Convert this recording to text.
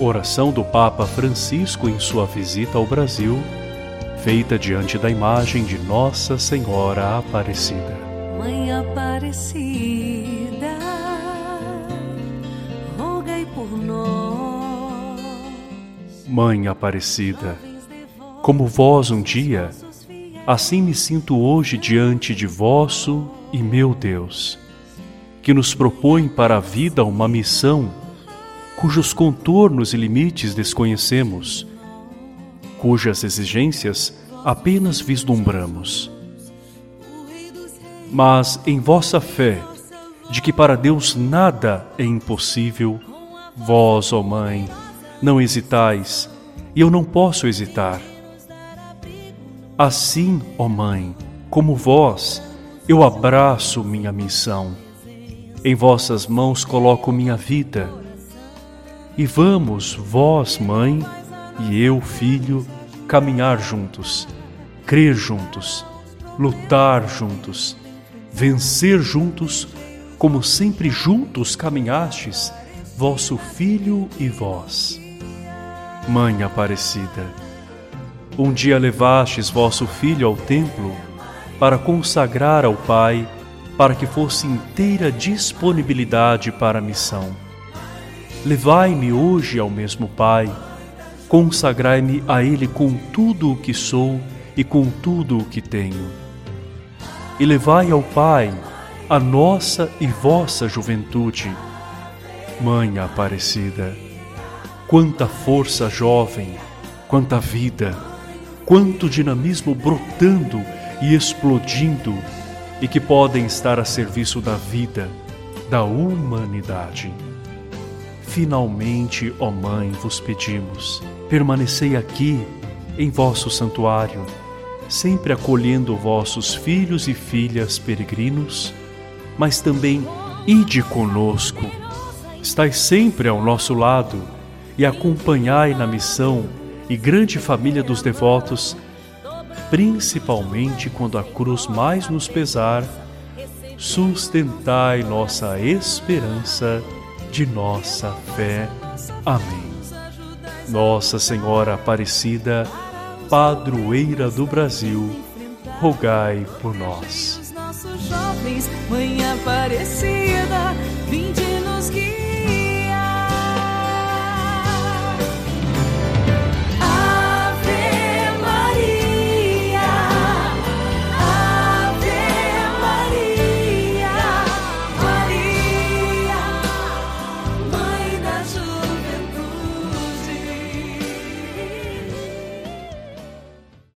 Oração do Papa Francisco em sua visita ao Brasil, feita diante da imagem de Nossa Senhora Aparecida. Mãe Aparecida, rogai por nós. Mãe Aparecida, como vós um dia, assim me sinto hoje diante de vosso e meu Deus, que nos propõe para a vida uma missão cujos contornos e limites desconhecemos, cujas exigências apenas vislumbramos. Mas em vossa fé, de que para Deus nada é impossível, vós, ó Mãe, não hesitais, e eu não posso hesitar. Assim, ó Mãe, como vós, eu abraço minha missão. Em vossas mãos coloco minha vida e vamos, vós, mãe, e eu, filho, caminhar juntos, crer juntos, lutar juntos, vencer juntos, como sempre juntos caminhastes, vosso filho e vós. Mãe Aparecida, um dia levastes vosso filho ao templo para consagrar ao Pai, para que fosse inteira disponibilidade para a missão Levai-me hoje ao mesmo Pai, consagrai-me a Ele com tudo o que sou e com tudo o que tenho. E levai ao Pai a nossa e vossa juventude. Mãe Aparecida, quanta força jovem, quanta vida, quanto dinamismo brotando e explodindo e que podem estar a serviço da vida, da humanidade. Finalmente, ó Mãe, vos pedimos, permanecei aqui em vosso santuário, sempre acolhendo vossos filhos e filhas peregrinos, mas também ide conosco. Estais sempre ao nosso lado e acompanhai na missão e grande família dos devotos, principalmente quando a cruz mais nos pesar, sustentai nossa esperança de nossa fé. Amém. Nossa Senhora Aparecida, padroeira do Brasil, rogai por nós.